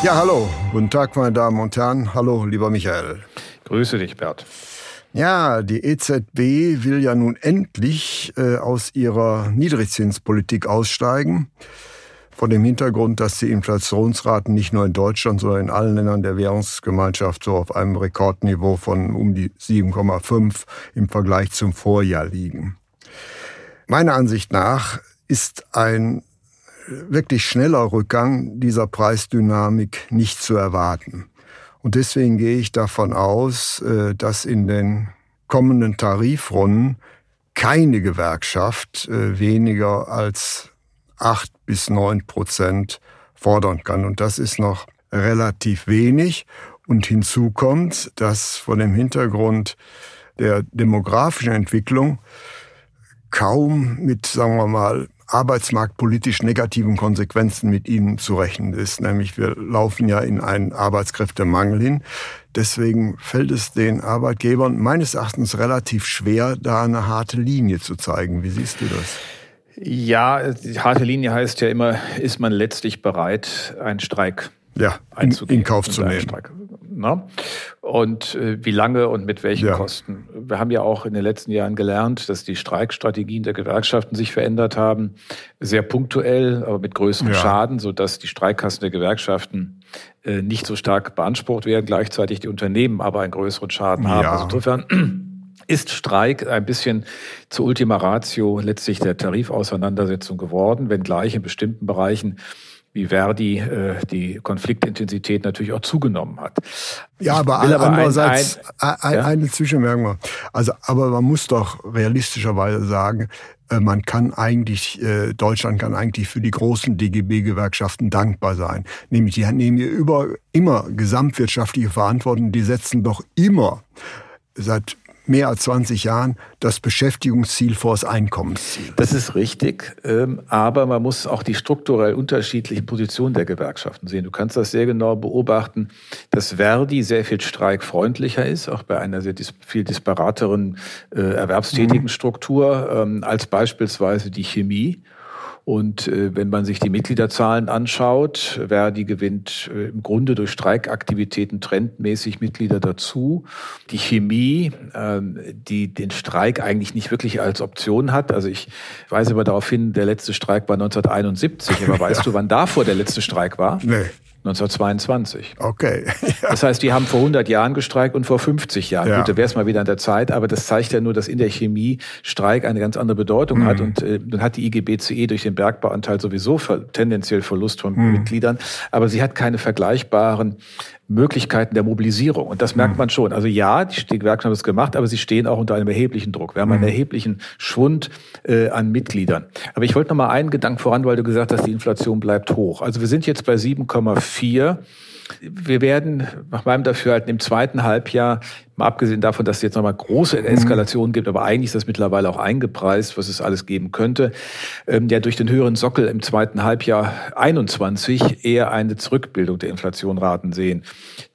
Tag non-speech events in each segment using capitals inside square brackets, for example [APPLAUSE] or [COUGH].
Ja, hallo. Guten Tag, meine Damen und Herren. Hallo, lieber Michael. Grüße dich, Bert. Ja, die EZB will ja nun endlich äh, aus ihrer Niedrigzinspolitik aussteigen. Vor dem Hintergrund, dass die Inflationsraten nicht nur in Deutschland, sondern in allen Ländern der Währungsgemeinschaft so auf einem Rekordniveau von um die 7,5 im Vergleich zum Vorjahr liegen. Meiner Ansicht nach ist ein wirklich schneller Rückgang dieser Preisdynamik nicht zu erwarten. Und deswegen gehe ich davon aus, äh, dass in den kommenden Tarifrunden keine Gewerkschaft äh, weniger als acht bis neun Prozent fordern kann. Und das ist noch relativ wenig. Und hinzu kommt, dass von dem Hintergrund der demografischen Entwicklung kaum mit, sagen wir mal, arbeitsmarktpolitisch negativen Konsequenzen mit ihnen zu rechnen ist. Nämlich wir laufen ja in einen Arbeitskräftemangel hin. Deswegen fällt es den Arbeitgebern meines Erachtens relativ schwer, da eine harte Linie zu zeigen. Wie siehst du das? Ja, die harte Linie heißt ja immer, ist man letztlich bereit, einen Streik ja, in, in Kauf zu nehmen. Streik. Ne? Und äh, wie lange und mit welchen ja. Kosten. Wir haben ja auch in den letzten Jahren gelernt, dass die Streikstrategien der Gewerkschaften sich verändert haben, sehr punktuell, aber mit größerem ja. Schaden, sodass die Streikkassen der Gewerkschaften äh, nicht so stark beansprucht werden, gleichzeitig die Unternehmen aber einen größeren Schaden haben. Also insofern ist Streik ein bisschen zur Ultima Ratio letztlich der Tarifauseinandersetzung geworden, wenngleich in bestimmten Bereichen wie Verdi äh, die Konfliktintensität natürlich auch zugenommen hat. Ja, aber, aber andererseits ein, ein, ja? eine Zwischenmerkung. Also, aber man muss doch realistischerweise sagen, äh, man kann eigentlich, äh, Deutschland kann eigentlich für die großen DGB-Gewerkschaften dankbar sein. Nämlich, die nehmen hier über, immer gesamtwirtschaftliche Verantwortung, die setzen doch immer seit mehr als 20 Jahren das Beschäftigungsziel vor das Einkommensziel. Das ist richtig, ähm, aber man muss auch die strukturell unterschiedlichen Positionen der Gewerkschaften sehen. Du kannst das sehr genau beobachten, dass Verdi sehr viel streikfreundlicher ist, auch bei einer sehr viel disparateren äh, erwerbstätigen mhm. Struktur ähm, als beispielsweise die Chemie. Und äh, wenn man sich die Mitgliederzahlen anschaut, Verdi gewinnt äh, im Grunde durch Streikaktivitäten trendmäßig Mitglieder dazu. Die Chemie, äh, die den Streik eigentlich nicht wirklich als Option hat. Also ich weise aber darauf hin, der letzte Streik war 1971. Aber [LAUGHS] weißt du, wann davor der letzte Streik war? Nee. 1922. Okay. [LAUGHS] Ja. Das heißt, die haben vor 100 Jahren gestreikt und vor 50 Jahren. Ja. Gut, da wäre es mal wieder an der Zeit, aber das zeigt ja nur, dass in der Chemie Streik eine ganz andere Bedeutung mhm. hat. Und äh, dann hat die IGBCE durch den Bergbauanteil sowieso tendenziell Verlust von mhm. Mitgliedern, aber sie hat keine vergleichbaren Möglichkeiten der Mobilisierung. Und das merkt mhm. man schon. Also ja, die, die Gewerkschaften haben es gemacht, aber sie stehen auch unter einem erheblichen Druck. Wir haben einen mhm. erheblichen Schwund äh, an Mitgliedern. Aber ich wollte noch mal einen Gedanken voran, weil du gesagt hast, die Inflation bleibt hoch. Also wir sind jetzt bei 7,4 wir werden nach meinem Dafürhalten im zweiten Halbjahr, mal abgesehen davon, dass es jetzt nochmal große mhm. Eskalationen gibt, aber eigentlich ist das mittlerweile auch eingepreist, was es alles geben könnte, ähm, ja durch den höheren Sockel im zweiten Halbjahr 21 eher eine Zurückbildung der Inflationraten sehen.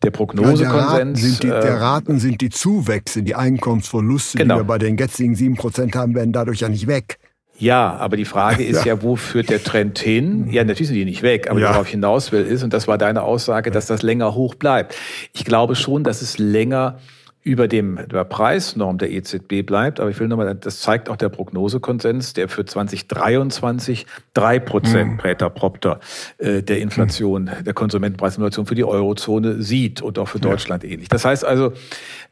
Der Prognosekonsens... Ja, der, Raten der, Raten sind die Zuwächse, die Einkommensverluste, genau. die wir bei den jetzigen sieben Prozent haben, werden dadurch ja nicht weg. Ja, aber die Frage [LAUGHS] ist ja. ja, wo führt der Trend hin? Ja, natürlich sind die nicht weg, aber ja. worauf ich hinaus will ist, und das war deine Aussage, dass das länger hoch bleibt. Ich glaube schon, dass es länger über dem der Preisnorm der EZB bleibt. Aber ich will nochmal, das zeigt auch der Prognosekonsens, der für 2023 drei Prozent mhm. Präter propter äh, der Inflation, mhm. der Konsumentenpreisinflation für die Eurozone sieht und auch für Deutschland ja. ähnlich. Das heißt also,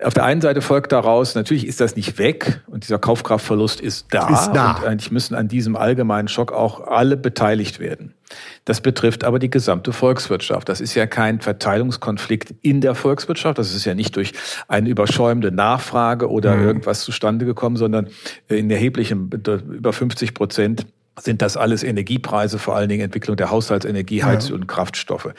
auf der einen Seite folgt daraus, natürlich ist das nicht weg und dieser Kaufkraftverlust ist da. Ist da. Und eigentlich müssen an diesem allgemeinen Schock auch alle beteiligt werden. Das betrifft aber die gesamte Volkswirtschaft. Das ist ja kein Verteilungskonflikt in der Volkswirtschaft. Das ist ja nicht durch eine überschäumende Nachfrage oder mhm. irgendwas zustande gekommen, sondern in erheblichem, über 50 Prozent sind das alles Energiepreise, vor allen Dingen Entwicklung der Haushaltsenergie, Heiz- ja. und Kraftstoffe.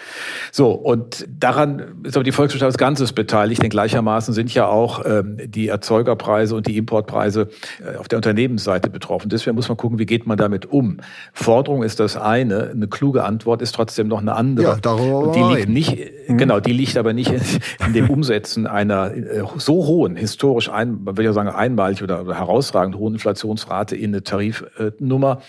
So, und daran ist aber die Volkswirtschaft als Ganzes beteiligt, denn gleichermaßen sind ja auch ähm, die Erzeugerpreise und die Importpreise äh, auf der Unternehmensseite betroffen. Deswegen muss man gucken, wie geht man damit um. Forderung ist das eine, eine kluge Antwort ist trotzdem noch eine andere. Ja, darüber und die liegt nicht, mhm. genau, die liegt aber nicht in, in dem Umsetzen einer äh, so hohen, historisch ein, man will ja sagen einmalig oder, oder herausragend hohen Inflationsrate in eine Tarifnummer,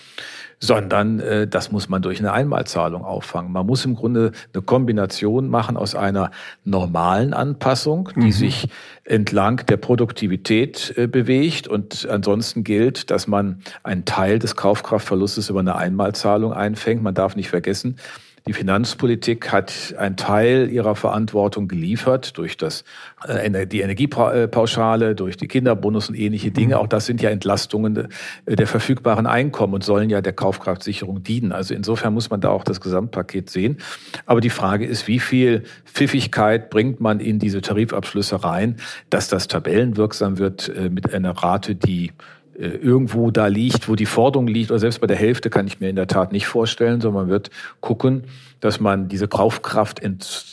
sondern äh, das muss man durch eine Einmalzahlung auffangen. Man muss im Grunde eine Kombination machen aus einer normalen Anpassung, die mhm. sich entlang der Produktivität äh, bewegt und ansonsten gilt, dass man einen Teil des Kaufkraftverlustes über eine Einmalzahlung einfängt. Man darf nicht vergessen, die Finanzpolitik hat einen Teil ihrer Verantwortung geliefert durch das, äh, die Energiepauschale, durch die Kinderbonus und ähnliche Dinge. Mhm. Auch das sind ja Entlastungen äh, der verfügbaren Einkommen und sollen ja der Kaufkraftsicherung dienen. Also insofern muss man da auch das Gesamtpaket sehen. Aber die Frage ist, wie viel Pfiffigkeit bringt man in diese Tarifabschlüsse rein, dass das tabellenwirksam wird äh, mit einer Rate, die irgendwo da liegt, wo die Forderung liegt, oder selbst bei der Hälfte kann ich mir in der Tat nicht vorstellen, sondern man wird gucken, dass man diese Kaufkraft,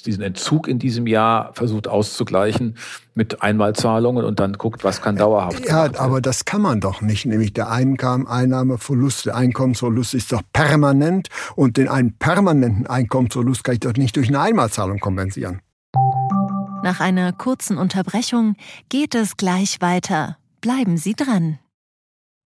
diesen Entzug in diesem Jahr versucht auszugleichen mit Einmalzahlungen und dann guckt, was kann dauerhaft Ja, aber das kann man doch nicht, nämlich der Einnahmeverlust, der Einkommensverlust ist doch permanent und den einen permanenten Einkommensverlust kann ich doch nicht durch eine Einmalzahlung kompensieren. Nach einer kurzen Unterbrechung geht es gleich weiter. Bleiben Sie dran.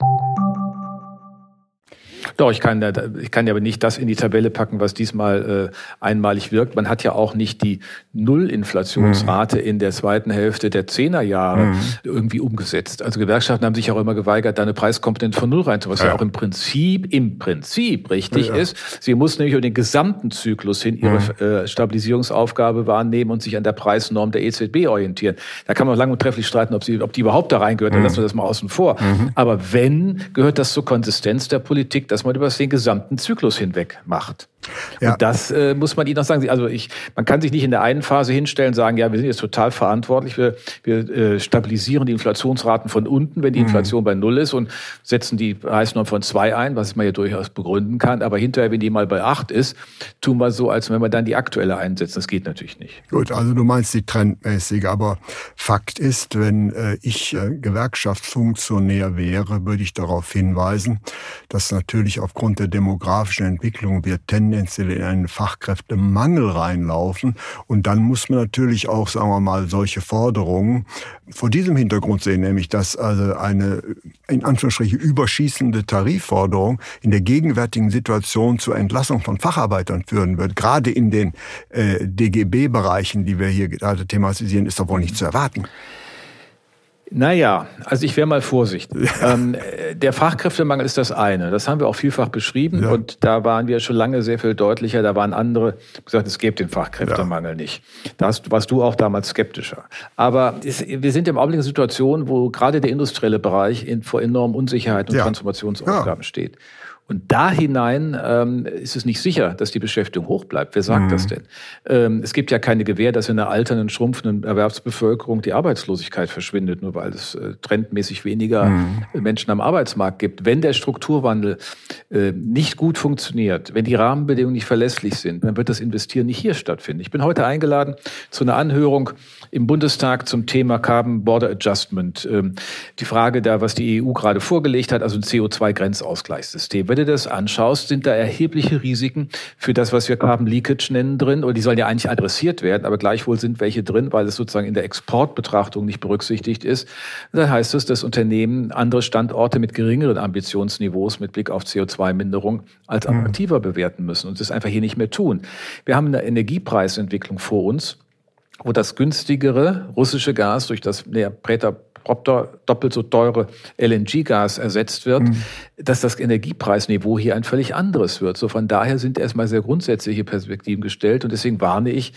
you Doch, ich kann, ich kann ja aber nicht das in die Tabelle packen, was diesmal äh, einmalig wirkt. Man hat ja auch nicht die Nullinflationsrate mhm. in der zweiten Hälfte der Zehnerjahre mhm. irgendwie umgesetzt. Also Gewerkschaften haben sich auch immer geweigert, da eine Preiskompetenz von Null reinzumachen, was ja. ja. auch im Prinzip, im Prinzip richtig ja. ist. Sie muss nämlich über den gesamten Zyklus hin ihre mhm. äh, Stabilisierungsaufgabe wahrnehmen und sich an der Preisnorm der EZB orientieren. Da kann man lang und trefflich streiten, ob, sie, ob die überhaupt da reingehört. Dann mhm. lassen wir das mal außen vor. Mhm. Aber wenn, gehört das zur Konsistenz der Politik, dass man über den gesamten Zyklus hinweg macht. Ja. Und das äh, muss man Ihnen noch sagen. Also ich, man kann sich nicht in der einen Phase hinstellen und sagen, ja, wir sind jetzt total verantwortlich, wir, wir äh, stabilisieren die Inflationsraten von unten, wenn die mhm. Inflation mhm. bei Null ist und setzen die Preisnorm von zwei ein, was man ja durchaus begründen kann. Aber hinterher, wenn die mal bei acht ist, tun wir so, als wenn wir dann die aktuelle einsetzen. Das geht natürlich nicht. Gut, also du meinst die trendmäßige, aber Fakt ist, wenn äh, ich äh, Gewerkschaftsfunktionär wäre, würde ich darauf hinweisen, dass natürlich aufgrund der demografischen Entwicklung wir tendenziell tendenziell in einen Fachkräftemangel reinlaufen. Und dann muss man natürlich auch, sagen wir mal, solche Forderungen vor diesem Hintergrund sehen, nämlich dass also eine in Anführungsstrichen überschießende Tarifforderung in der gegenwärtigen Situation zur Entlassung von Facharbeitern führen wird. Gerade in den äh, DGB-Bereichen, die wir hier gerade thematisieren, ist doch wohl nicht zu erwarten. Naja, also ich wäre mal vorsichtig. [LAUGHS] ähm, der Fachkräftemangel ist das eine. Das haben wir auch vielfach beschrieben ja. und da waren wir schon lange sehr viel deutlicher. Da waren andere gesagt, es gibt den Fachkräftemangel ja. nicht. Da warst du auch damals skeptischer. Aber es, wir sind im Augenblick in einer Situation, wo gerade der industrielle Bereich in, vor enormen Unsicherheit und ja. Transformationsaufgaben steht. Und da hinein ähm, ist es nicht sicher, dass die Beschäftigung hoch bleibt. Wer sagt mhm. das denn? Ähm, es gibt ja keine Gewähr, dass in einer alternden, schrumpfenden Erwerbsbevölkerung die Arbeitslosigkeit verschwindet, nur weil es äh, trendmäßig weniger mhm. Menschen am Arbeitsmarkt gibt. Wenn der Strukturwandel äh, nicht gut funktioniert, wenn die Rahmenbedingungen nicht verlässlich sind, dann wird das Investieren nicht hier stattfinden. Ich bin heute eingeladen zu einer Anhörung im Bundestag zum Thema Carbon Border Adjustment. Ähm, die Frage da, was die EU gerade vorgelegt hat, also ein CO2-Grenzausgleichssystem wenn du das anschaust, sind da erhebliche Risiken für das, was wir Carbon Leakage nennen, drin. Und die sollen ja eigentlich adressiert werden, aber gleichwohl sind welche drin, weil es sozusagen in der Exportbetrachtung nicht berücksichtigt ist. Dann heißt es, dass Unternehmen andere Standorte mit geringeren Ambitionsniveaus mit Blick auf CO2-Minderung als mhm. attraktiver bewerten müssen und das einfach hier nicht mehr tun. Wir haben eine Energiepreisentwicklung vor uns, wo das günstigere russische Gas durch das Breiter doppelt so teure LNG-Gas ersetzt wird, mhm. dass das Energiepreisniveau hier ein völlig anderes wird. So von daher sind erstmal sehr grundsätzliche Perspektiven gestellt und deswegen warne ich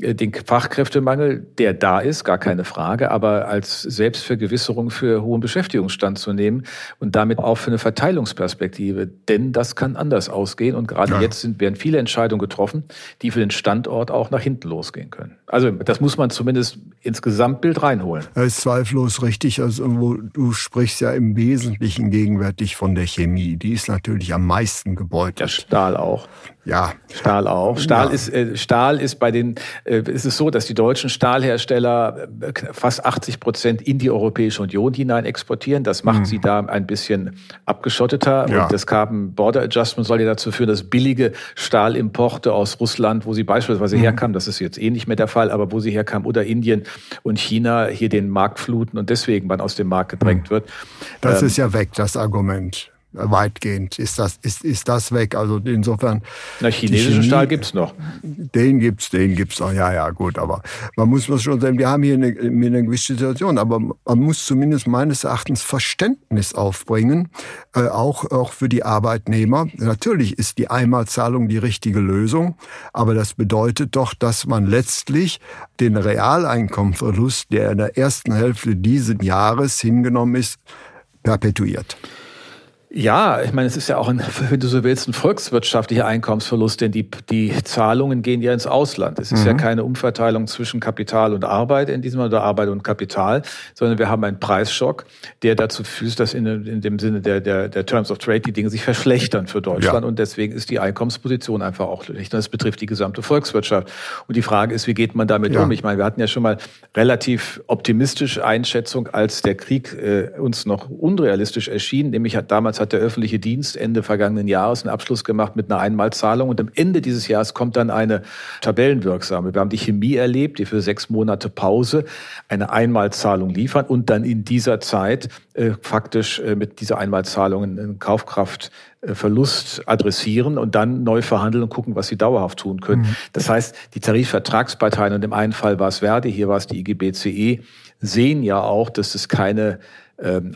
äh, den Fachkräftemangel, der da ist, gar keine Frage, aber als Selbstvergewisserung für hohen Beschäftigungsstand zu nehmen und damit auch für eine Verteilungsperspektive. Denn das kann anders ausgehen und gerade ja. jetzt sind, werden viele Entscheidungen getroffen, die für den Standort auch nach hinten losgehen können. Also das muss man zumindest ins Gesamtbild reinholen. Das ist zweifellos richtig. Also du sprichst ja im Wesentlichen gegenwärtig von der Chemie. Die ist natürlich am meisten gebeutelt. Der Stahl auch. Ja. Stahl auch. Stahl ja. ist äh, Stahl ist bei den äh, ist es so, dass die deutschen Stahlhersteller äh, fast 80 Prozent in die Europäische Union hinein exportieren. Das macht mhm. sie da ein bisschen abgeschotteter. Ja. Und das Carbon Border Adjustment soll ja dazu führen, dass billige Stahlimporte aus Russland, wo sie beispielsweise mhm. herkamen, das ist jetzt eh nicht mehr der Fall, aber wo sie herkamen, oder Indien und China hier den Markt fluten und deswegen man aus dem Markt gedrängt mhm. wird. Das ähm, ist ja weg, das Argument weitgehend ist das, ist, ist das weg. Also insofern. Na, chinesischen Chemie, Stahl gibt's noch. Den gibt's, den gibt's noch. Ja, ja, gut. Aber man muss schon sagen, wir haben hier eine, eine gewisse Situation. Aber man muss zumindest meines Erachtens Verständnis aufbringen, äh, auch, auch für die Arbeitnehmer. Natürlich ist die Einmalzahlung die richtige Lösung. Aber das bedeutet doch, dass man letztlich den Realeinkommenverlust, der in der ersten Hälfte dieses Jahres hingenommen ist, perpetuiert. Ja, ich meine, es ist ja auch ein, wenn du so willst, ein volkswirtschaftlicher Einkommensverlust, denn die, die Zahlungen gehen ja ins Ausland. Es ist mhm. ja keine Umverteilung zwischen Kapital und Arbeit in diesem Fall, oder Arbeit und Kapital, sondern wir haben einen Preisschock, der dazu führt, dass in, in dem Sinne der, der, der Terms of Trade die Dinge sich verschlechtern für Deutschland ja. und deswegen ist die Einkommensposition einfach auch schlecht. Das betrifft die gesamte Volkswirtschaft. Und die Frage ist, wie geht man damit ja. um? Ich meine, wir hatten ja schon mal relativ optimistische Einschätzung, als der Krieg äh, uns noch unrealistisch erschien, nämlich hat damals hat der öffentliche Dienst Ende vergangenen Jahres einen Abschluss gemacht mit einer Einmalzahlung und am Ende dieses Jahres kommt dann eine tabellenwirksame. Wir haben die Chemie erlebt, die für sechs Monate Pause eine Einmalzahlung liefern und dann in dieser Zeit äh, faktisch äh, mit dieser Einmalzahlung einen Kaufkraftverlust adressieren und dann neu verhandeln und gucken, was sie dauerhaft tun können. Mhm. Das heißt, die Tarifvertragsparteien, und im einen Fall war es Verdi, hier war es die IGBCE, sehen ja auch, dass es keine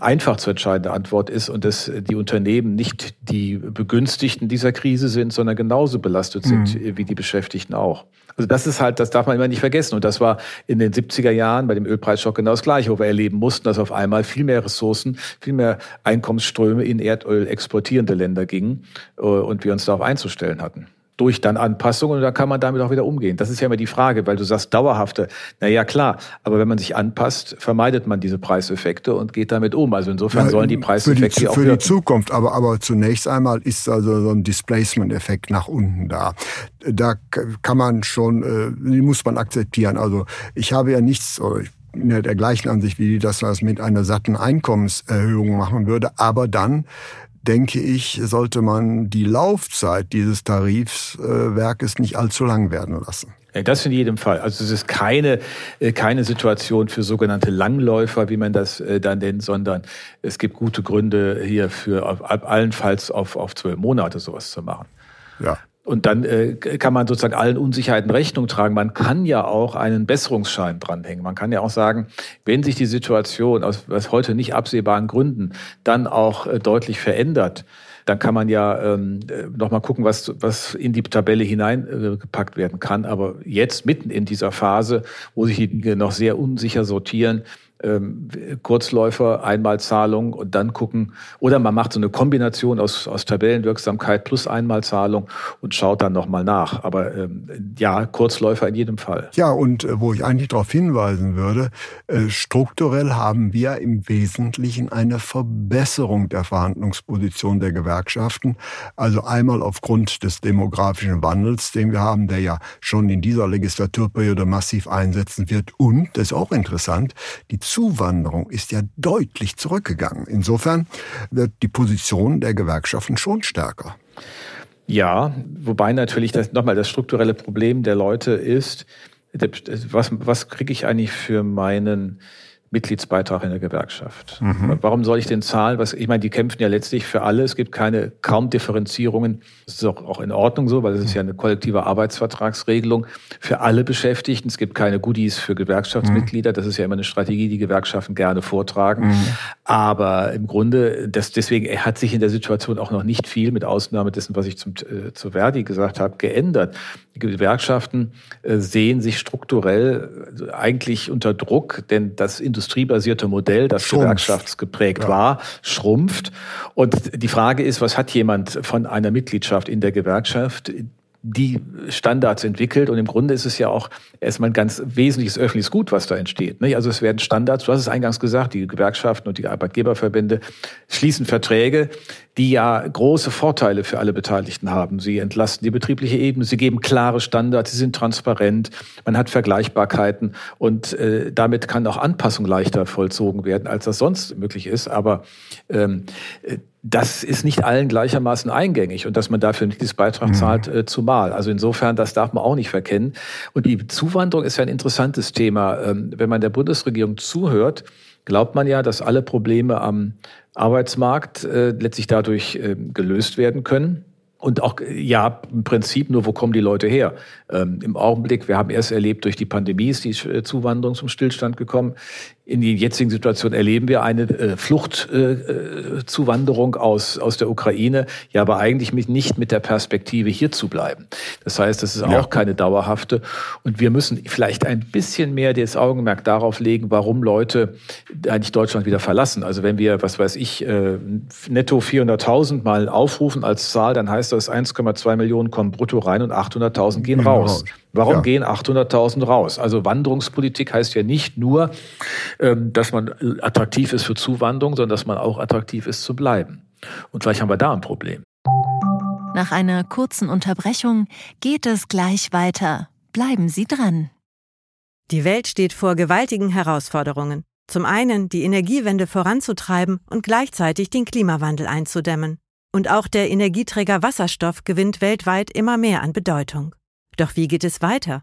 einfach zu entscheidende Antwort ist und dass die Unternehmen nicht die Begünstigten dieser Krise sind, sondern genauso belastet sind mhm. wie die Beschäftigten auch. Also das ist halt, das darf man immer nicht vergessen. Und das war in den 70er Jahren bei dem Ölpreisschock genau das Gleiche, wo wir erleben mussten, dass auf einmal viel mehr Ressourcen, viel mehr Einkommensströme in Erdöl exportierende Länder gingen äh, und wir uns darauf einzustellen hatten durch dann Anpassungen und da kann man damit auch wieder umgehen. Das ist ja immer die Frage, weil du sagst dauerhafte. Na ja, klar. Aber wenn man sich anpasst, vermeidet man diese Preiseffekte und geht damit um. Also insofern ja, sollen die Preiseffekte für die, auch für die Zukunft. Aber, aber zunächst einmal ist also so ein Displacement-Effekt nach unten da. Da kann man schon, äh, den muss man akzeptieren. Also ich habe ja nichts, ich bin ja der gleichen Ansicht wie die, dass man das mit einer satten Einkommenserhöhung machen würde. Aber dann denke ich, sollte man die Laufzeit dieses Tarifswerkes nicht allzu lang werden lassen. Das in jedem Fall. Also es ist keine, äh, keine Situation für sogenannte Langläufer, wie man das äh, dann nennt, sondern es gibt gute Gründe hier für allenfalls auf, auf zwölf Monate sowas zu machen. Ja. Und dann äh, kann man sozusagen allen Unsicherheiten Rechnung tragen. Man kann ja auch einen Besserungsschein dranhängen. Man kann ja auch sagen, wenn sich die Situation aus was heute nicht absehbaren Gründen dann auch äh, deutlich verändert, dann kann man ja ähm, nochmal gucken, was, was in die Tabelle hineingepackt äh, werden kann. Aber jetzt mitten in dieser Phase, wo sich die Dinge noch sehr unsicher sortieren, ähm, Kurzläufer, Einmalzahlung und dann gucken. Oder man macht so eine Kombination aus, aus Tabellenwirksamkeit plus Einmalzahlung und schaut dann nochmal nach. Aber ähm, ja, Kurzläufer in jedem Fall. Ja, und äh, wo ich eigentlich darauf hinweisen würde, äh, strukturell haben wir im Wesentlichen eine Verbesserung der Verhandlungsposition der Gewerkschaften. Also einmal aufgrund des demografischen Wandels, den wir haben, der ja schon in dieser Legislaturperiode massiv einsetzen wird. Und, das ist auch interessant, die Zuwanderung ist ja deutlich zurückgegangen. Insofern wird die Position der Gewerkschaften schon stärker. Ja, wobei natürlich das nochmal das strukturelle Problem der Leute ist, was, was kriege ich eigentlich für meinen Mitgliedsbeitrag in der Gewerkschaft. Mhm. Warum soll ich den zahlen? Was, ich meine, die kämpfen ja letztlich für alle. Es gibt keine kaum Differenzierungen. Das ist auch, auch in Ordnung so, weil es ist ja eine kollektive Arbeitsvertragsregelung für alle Beschäftigten. Es gibt keine Goodies für Gewerkschaftsmitglieder. Das ist ja immer eine Strategie, die Gewerkschaften gerne vortragen. Mhm. Aber im Grunde, das, deswegen hat sich in der Situation auch noch nicht viel, mit Ausnahme dessen, was ich zum, äh, zu Verdi gesagt habe, geändert. Die Gewerkschaften äh, sehen sich strukturell äh, eigentlich unter Druck, denn das industriebasierte Modell, das Schrumpf. gewerkschaftsgeprägt ja. war, schrumpft. Und die Frage ist, was hat jemand von einer Mitgliedschaft in der Gewerkschaft, die Standards entwickelt. Und im Grunde ist es ja auch erstmal ein ganz wesentliches öffentliches Gut, was da entsteht. Also es werden Standards, du hast es eingangs gesagt, die Gewerkschaften und die Arbeitgeberverbände schließen Verträge, die ja große Vorteile für alle Beteiligten haben. Sie entlasten die betriebliche Ebene, sie geben klare Standards, sie sind transparent, man hat Vergleichbarkeiten und äh, damit kann auch Anpassung leichter vollzogen werden, als das sonst möglich ist. Aber ähm, äh, das ist nicht allen gleichermaßen eingängig und dass man dafür nicht dieses Beitrag mhm. zahlt, äh, zumal. Also insofern, das darf man auch nicht verkennen. Und die Zuwanderung ist ja ein interessantes Thema. Ähm, wenn man der Bundesregierung zuhört, glaubt man ja, dass alle Probleme am Arbeitsmarkt äh, letztlich dadurch äh, gelöst werden können. Und auch, ja, im Prinzip nur, wo kommen die Leute her? Ähm, Im Augenblick, wir haben erst erlebt, durch die Pandemie ist die äh, Zuwanderung zum Stillstand gekommen in der jetzigen Situation erleben wir eine äh, Fluchtzuwanderung äh, aus, aus der Ukraine, ja, aber eigentlich mit, nicht mit der Perspektive, hier zu bleiben. Das heißt, das ist ja. auch keine dauerhafte. Und wir müssen vielleicht ein bisschen mehr das Augenmerk darauf legen, warum Leute eigentlich Deutschland wieder verlassen. Also wenn wir, was weiß ich, äh, netto 400.000 mal aufrufen als Zahl, dann heißt das 1,2 Millionen kommen brutto rein und 800.000 gehen raus. Warum ja. gehen 800.000 raus? Also Wanderungspolitik heißt ja nicht nur, dass man attraktiv ist für Zuwanderung, sondern dass man auch attraktiv ist zu bleiben. Und vielleicht haben wir da ein Problem. Nach einer kurzen Unterbrechung geht es gleich weiter. Bleiben Sie dran. Die Welt steht vor gewaltigen Herausforderungen. Zum einen die Energiewende voranzutreiben und gleichzeitig den Klimawandel einzudämmen. Und auch der Energieträger Wasserstoff gewinnt weltweit immer mehr an Bedeutung. Doch wie geht es weiter?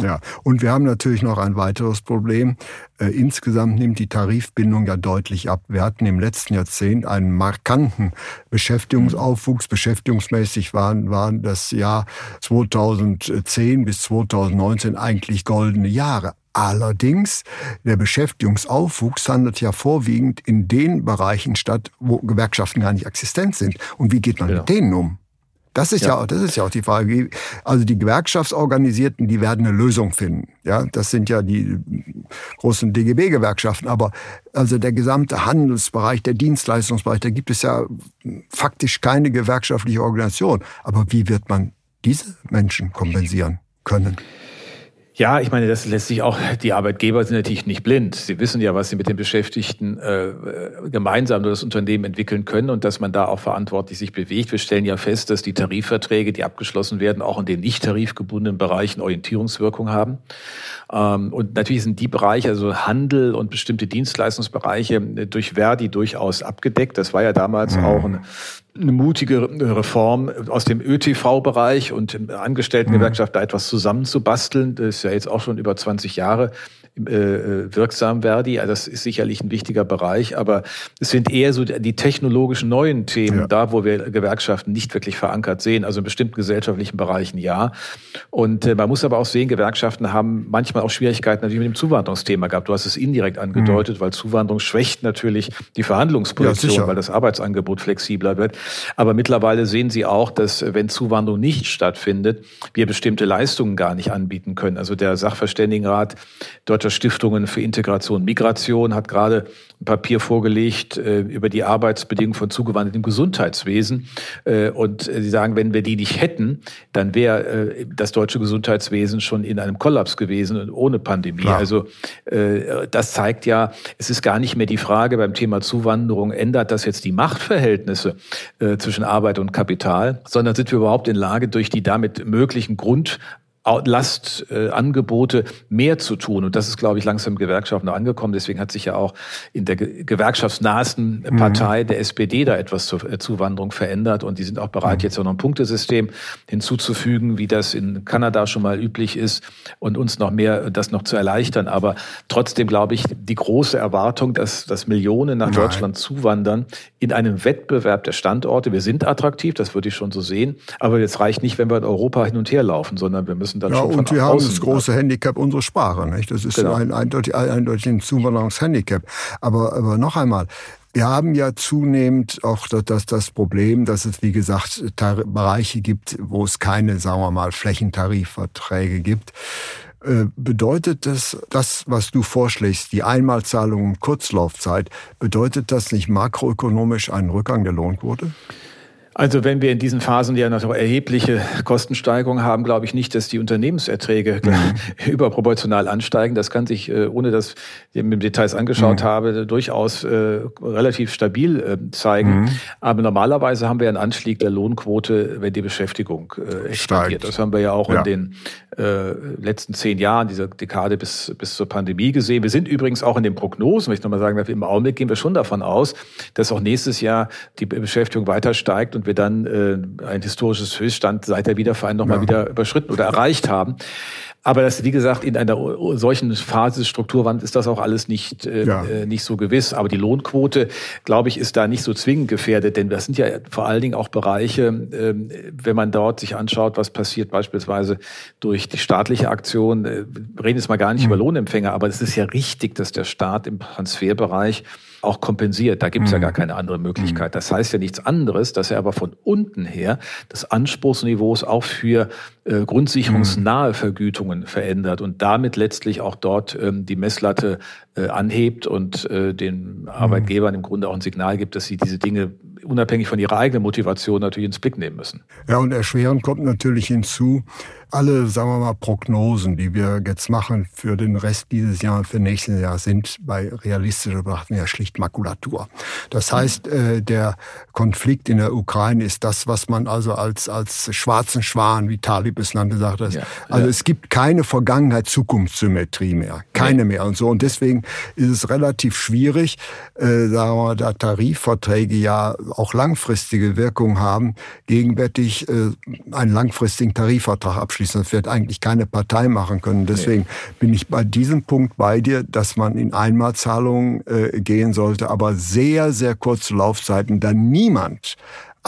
Ja, und wir haben natürlich noch ein weiteres Problem. Äh, insgesamt nimmt die Tarifbindung ja deutlich ab. Wir hatten im letzten Jahrzehnt einen markanten Beschäftigungsaufwuchs. Beschäftigungsmäßig waren, waren das Jahr 2010 bis 2019 eigentlich goldene Jahre. Allerdings, der Beschäftigungsaufwuchs handelt ja vorwiegend in den Bereichen statt, wo Gewerkschaften gar nicht existent sind. Und wie geht man ja. mit denen um? Das ist ja. ja, das ist ja auch die Frage. Also die Gewerkschaftsorganisierten, die werden eine Lösung finden. Ja, das sind ja die großen DGB-Gewerkschaften. Aber also der gesamte Handelsbereich, der Dienstleistungsbereich, da gibt es ja faktisch keine gewerkschaftliche Organisation. Aber wie wird man diese Menschen kompensieren können? Ja, ich meine, das lässt sich auch, die Arbeitgeber sind natürlich nicht blind. Sie wissen ja, was sie mit den Beschäftigten äh, gemeinsam durch das Unternehmen entwickeln können und dass man da auch verantwortlich sich bewegt. Wir stellen ja fest, dass die Tarifverträge, die abgeschlossen werden, auch in den nicht tarifgebundenen Bereichen Orientierungswirkung haben. Ähm, und natürlich sind die Bereiche, also Handel und bestimmte Dienstleistungsbereiche durch Verdi durchaus abgedeckt. Das war ja damals mhm. auch ein eine mutige Reform aus dem ÖTV-Bereich und Angestelltengewerkschaft da etwas zusammenzubasteln. Das ist ja jetzt auch schon über 20 Jahre äh, wirksam Verdi. Das ist sicherlich ein wichtiger Bereich, aber es sind eher so die technologischen neuen Themen, ja. da wo wir Gewerkschaften nicht wirklich verankert sehen, also in bestimmten gesellschaftlichen Bereichen ja. Und äh, man muss aber auch sehen, Gewerkschaften haben manchmal auch Schwierigkeiten natürlich mit dem Zuwanderungsthema gehabt. Du hast es indirekt angedeutet, mhm. weil Zuwanderung schwächt natürlich die Verhandlungsposition, ja, weil das Arbeitsangebot flexibler wird. Aber mittlerweile sehen sie auch, dass wenn Zuwanderung nicht stattfindet, wir bestimmte Leistungen gar nicht anbieten können. Also der Sachverständigenrat Deutscher Stiftungen für Integration und Migration hat gerade ein Papier vorgelegt äh, über die Arbeitsbedingungen von Zugewanderten im Gesundheitswesen. Äh, und sie sagen, wenn wir die nicht hätten, dann wäre äh, das deutsche Gesundheitswesen schon in einem Kollaps gewesen ohne Pandemie. Klar. Also äh, das zeigt ja, es ist gar nicht mehr die Frage beim Thema Zuwanderung, ändert das jetzt die Machtverhältnisse äh, zwischen Arbeit und Kapital, sondern sind wir überhaupt in Lage, durch die damit möglichen Grund Lastangebote äh, mehr zu tun. Und das ist, glaube ich, langsam Gewerkschaften angekommen. Deswegen hat sich ja auch in der gewerkschaftsnahesten mhm. Partei der SPD da etwas zur äh, Zuwanderung verändert. Und die sind auch bereit, mhm. jetzt auch noch ein Punktesystem hinzuzufügen, wie das in Kanada schon mal üblich ist und uns noch mehr das noch zu erleichtern. Aber trotzdem glaube ich, die große Erwartung, dass, dass Millionen nach Nein. Deutschland zuwandern in einem Wettbewerb der Standorte. Wir sind attraktiv, das würde ich schon so sehen. Aber es reicht nicht, wenn wir in Europa hin und her laufen, sondern wir müssen müssen dann ja, schon Und wir haben das große Handicap unserer Sprache. Nicht? Das ist genau. ein, eindeutig, eindeutig ein Zuwanderungshandicap. Aber, aber noch einmal, wir haben ja zunehmend auch das, das Problem, dass es, wie gesagt, Bereiche gibt, wo es keine, sagen wir mal, Flächentarifverträge gibt. Äh, bedeutet das, das, was du vorschlägst, die Einmalzahlung Kurzlaufzeit, bedeutet das nicht makroökonomisch einen Rückgang der Lohnquote? Also wenn wir in diesen Phasen ja noch erhebliche Kostensteigerungen haben, glaube ich nicht, dass die Unternehmenserträge mhm. [LAUGHS] überproportional ansteigen. Das kann sich, äh, ohne dass ich mir Details angeschaut mhm. habe, durchaus äh, relativ stabil äh, zeigen. Mhm. Aber normalerweise haben wir einen Anstieg der Lohnquote, wenn die Beschäftigung äh, expandiert. Das haben wir ja auch ja. in den äh, letzten zehn Jahren, dieser Dekade bis, bis zur Pandemie gesehen. Wir sind übrigens auch in den Prognosen, wenn ich nochmal sagen darf, im Augenblick gehen wir schon davon aus, dass auch nächstes Jahr die Beschäftigung weiter steigt und wir dann äh, ein historisches Höchststand seit der Wiedervereinigung nochmal ja. wieder überschritten oder erreicht haben. Aber das, wie gesagt, in einer solchen Phase des Strukturwandels ist das auch alles nicht, äh, ja. äh, nicht so gewiss. Aber die Lohnquote, glaube ich, ist da nicht so zwingend gefährdet, denn das sind ja vor allen Dingen auch Bereiche, äh, wenn man dort sich anschaut, was passiert beispielsweise durch die staatliche Aktion. Äh, wir reden jetzt mal gar nicht mhm. über Lohnempfänger, aber es ist ja richtig, dass der Staat im Transferbereich auch kompensiert. Da gibt es mhm. ja gar keine andere Möglichkeit. Mhm. Das heißt ja nichts anderes, dass er aber von unten her das Anspruchsniveaus auch für äh, grundsicherungsnahe mhm. Vergütungen verändert und damit letztlich auch dort ähm, die Messlatte äh, anhebt und äh, den mhm. Arbeitgebern im Grunde auch ein Signal gibt, dass sie diese Dinge unabhängig von ihrer eigenen Motivation natürlich ins Blick nehmen müssen. Ja, und erschwerend kommt natürlich hinzu, alle, sagen wir mal, Prognosen, die wir jetzt machen für den Rest dieses Jahr für nächstes Jahr, sind bei realistischer Betrachtung ja schlicht Makulatur. Das heißt, äh, der Konflikt in der Ukraine ist das, was man also als, als schwarzen Schwan, wie Talib es nannte, sagt. Das. Ja, also ja. es gibt keine Vergangenheit-Zukunftssymmetrie mehr. Keine mehr und so. Und deswegen ist es relativ schwierig, äh, sagen wir mal, da Tarifverträge ja auch langfristige Wirkung haben, gegenwärtig äh, einen langfristigen Tarifvertrag abschließen abschließen. Das wird eigentlich keine Partei machen können. Deswegen nee. bin ich bei diesem Punkt bei dir, dass man in Einmalzahlungen äh, gehen sollte, aber sehr, sehr kurze Laufzeiten, da niemand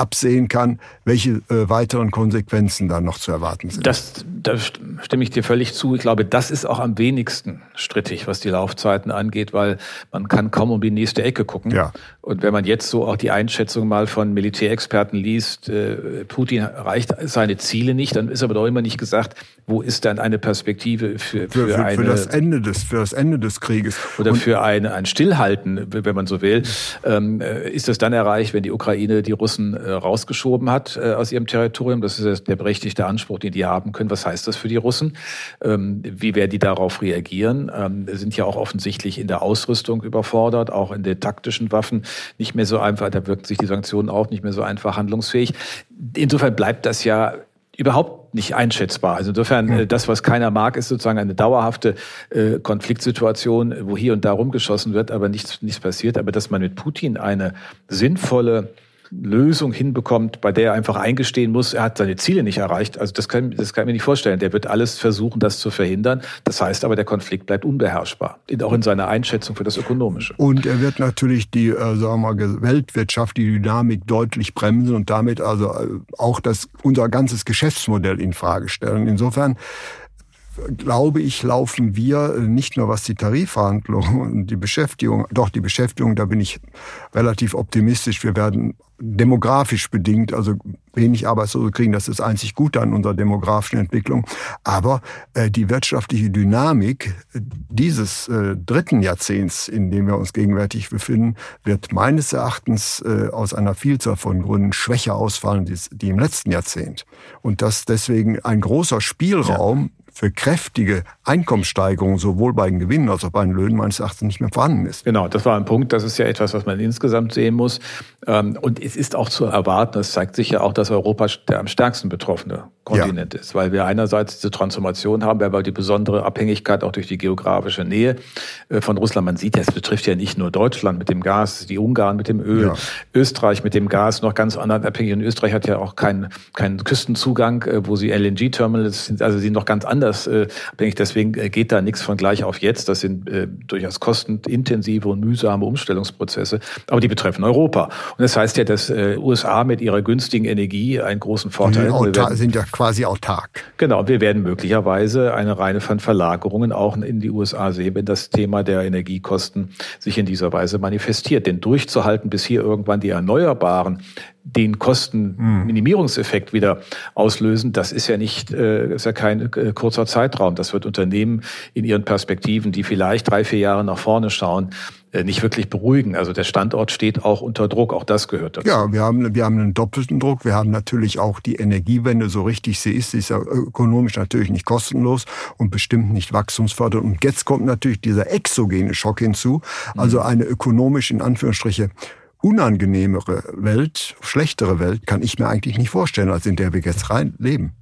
absehen kann, welche äh, weiteren Konsequenzen dann noch zu erwarten sind. Das, da stimme ich dir völlig zu. Ich glaube, das ist auch am wenigsten strittig, was die Laufzeiten angeht, weil man kann kaum um die nächste Ecke gucken. Ja. Und wenn man jetzt so auch die Einschätzung mal von Militärexperten liest, äh, Putin erreicht seine Ziele nicht, dann ist aber doch immer nicht gesagt, wo ist dann eine Perspektive für, für, für, eine, für das Ende des für das Ende des Krieges oder Und für ein, ein Stillhalten, wenn man so will. Ähm, äh, ist das dann erreicht, wenn die Ukraine die Russen äh, rausgeschoben hat äh, aus ihrem Territorium? Das ist der berechtigte Anspruch, den die haben können. Was heißt das für die Russen? Ähm, wie werden die darauf reagieren? Ähm, sind ja auch offensichtlich in der Ausrüstung überfordert, auch in den taktischen Waffen nicht mehr so einfach. Da wirken sich die Sanktionen auch nicht mehr so einfach handlungsfähig. Insofern bleibt das ja überhaupt nicht einschätzbar. Also insofern, mhm. das, was keiner mag, ist sozusagen eine dauerhafte äh, Konfliktsituation, wo hier und da rumgeschossen wird, aber nichts, nichts passiert. Aber dass man mit Putin eine sinnvolle Lösung hinbekommt, bei der er einfach eingestehen muss, er hat seine Ziele nicht erreicht. Also das kann, das kann ich mir nicht vorstellen. Der wird alles versuchen, das zu verhindern. Das heißt aber, der Konflikt bleibt unbeherrschbar, auch in seiner Einschätzung für das Ökonomische. Und er wird natürlich die, äh, sagen wir Weltwirtschaft, die Dynamik deutlich bremsen und damit also äh, auch das, unser ganzes Geschäftsmodell in Frage stellen. Insofern glaube ich, laufen wir äh, nicht nur was die Tarifverhandlungen und die Beschäftigung, doch die Beschäftigung, da bin ich relativ optimistisch. Wir werden demografisch bedingt, also wenig Arbeitslose kriegen, das ist einzig gut an unserer demografischen Entwicklung. Aber äh, die wirtschaftliche Dynamik dieses äh, dritten Jahrzehnts, in dem wir uns gegenwärtig befinden, wird meines Erachtens äh, aus einer Vielzahl von Gründen schwächer ausfallen, die, die im letzten Jahrzehnt. Und dass deswegen ein großer Spielraum. Für kräftige Einkommenssteigerungen sowohl bei den Gewinnen als auch bei den Löhnen meines Erachtens nicht mehr vorhanden ist. Genau, das war ein Punkt. Das ist ja etwas, was man insgesamt sehen muss. Ähm, und es ist auch zu erwarten, das zeigt sich ja auch, dass Europa der am stärksten betroffene Kontinent ja. ist, weil wir einerseits diese Transformation haben, aber die besondere Abhängigkeit auch durch die geografische Nähe äh, von Russland. Man sieht, es betrifft ja nicht nur Deutschland mit dem Gas, die Ungarn mit dem Öl, ja. Österreich mit dem Gas noch ganz anderen abhängig. Und Österreich hat ja auch keinen keinen Küstenzugang, äh, wo sie LNG-Terminals sind, also sie sind noch ganz anders äh, abhängig. Deswegen geht da nichts von gleich auf jetzt. Das sind durchaus kostenintensive und mühsame Umstellungsprozesse, aber die betreffen Europa. Und das heißt ja, dass USA mit ihrer günstigen Energie einen großen Vorteil haben. sind ja quasi autark. Genau, wir werden möglicherweise eine Reihe von Verlagerungen auch in die USA sehen, wenn das Thema der Energiekosten sich in dieser Weise manifestiert. Denn durchzuhalten, bis hier irgendwann die Erneuerbaren den Kostenminimierungseffekt wieder auslösen, das ist ja nicht, äh, ist ja kein äh, kurzer Zeitraum. Das wird Unternehmen in ihren Perspektiven, die vielleicht drei, vier Jahre nach vorne schauen, äh, nicht wirklich beruhigen. Also der Standort steht auch unter Druck, auch das gehört dazu. Ja, wir haben, wir haben einen doppelten Druck. Wir haben natürlich auch die Energiewende, so richtig sie ist, sie ist ja ökonomisch natürlich nicht kostenlos und bestimmt nicht wachstumsfördernd. Und jetzt kommt natürlich dieser exogene Schock hinzu, also mhm. eine ökonomisch in Anführungsstriche unangenehmere Welt, schlechtere Welt kann ich mir eigentlich nicht vorstellen, als in der wir jetzt rein leben.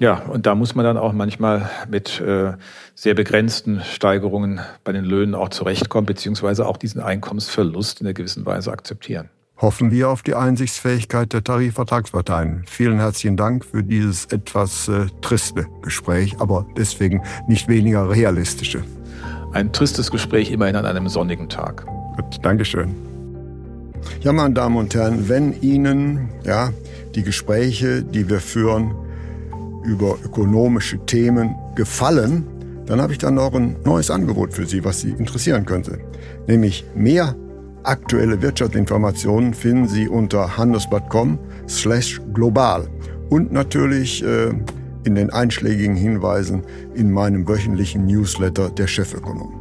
Ja, und da muss man dann auch manchmal mit äh, sehr begrenzten Steigerungen bei den Löhnen auch zurechtkommen, beziehungsweise auch diesen Einkommensverlust in einer gewissen Weise akzeptieren. Hoffen wir auf die Einsichtsfähigkeit der Tarifvertragsparteien. Vielen herzlichen Dank für dieses etwas äh, triste Gespräch, aber deswegen nicht weniger realistische. Ein tristes Gespräch immerhin an einem sonnigen Tag. Gut, Dankeschön. Ja, meine Damen und Herren, wenn Ihnen ja, die Gespräche, die wir führen, über ökonomische Themen gefallen, dann habe ich dann noch ein neues Angebot für Sie, was Sie interessieren könnte. Nämlich mehr aktuelle Wirtschaftsinformationen finden Sie unter handelsblatt.com slash global und natürlich äh, in den einschlägigen Hinweisen in meinem wöchentlichen Newsletter der Chefökonom.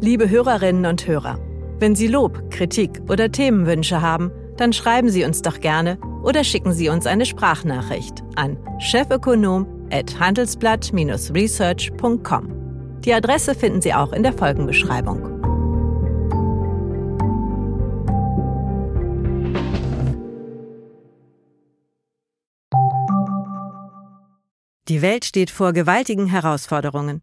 Liebe Hörerinnen und Hörer, wenn Sie Lob, Kritik oder Themenwünsche haben, dann schreiben Sie uns doch gerne oder schicken Sie uns eine Sprachnachricht an chefökonom@handelsblatt-research.com. Die Adresse finden Sie auch in der Folgenbeschreibung. Die Welt steht vor gewaltigen Herausforderungen.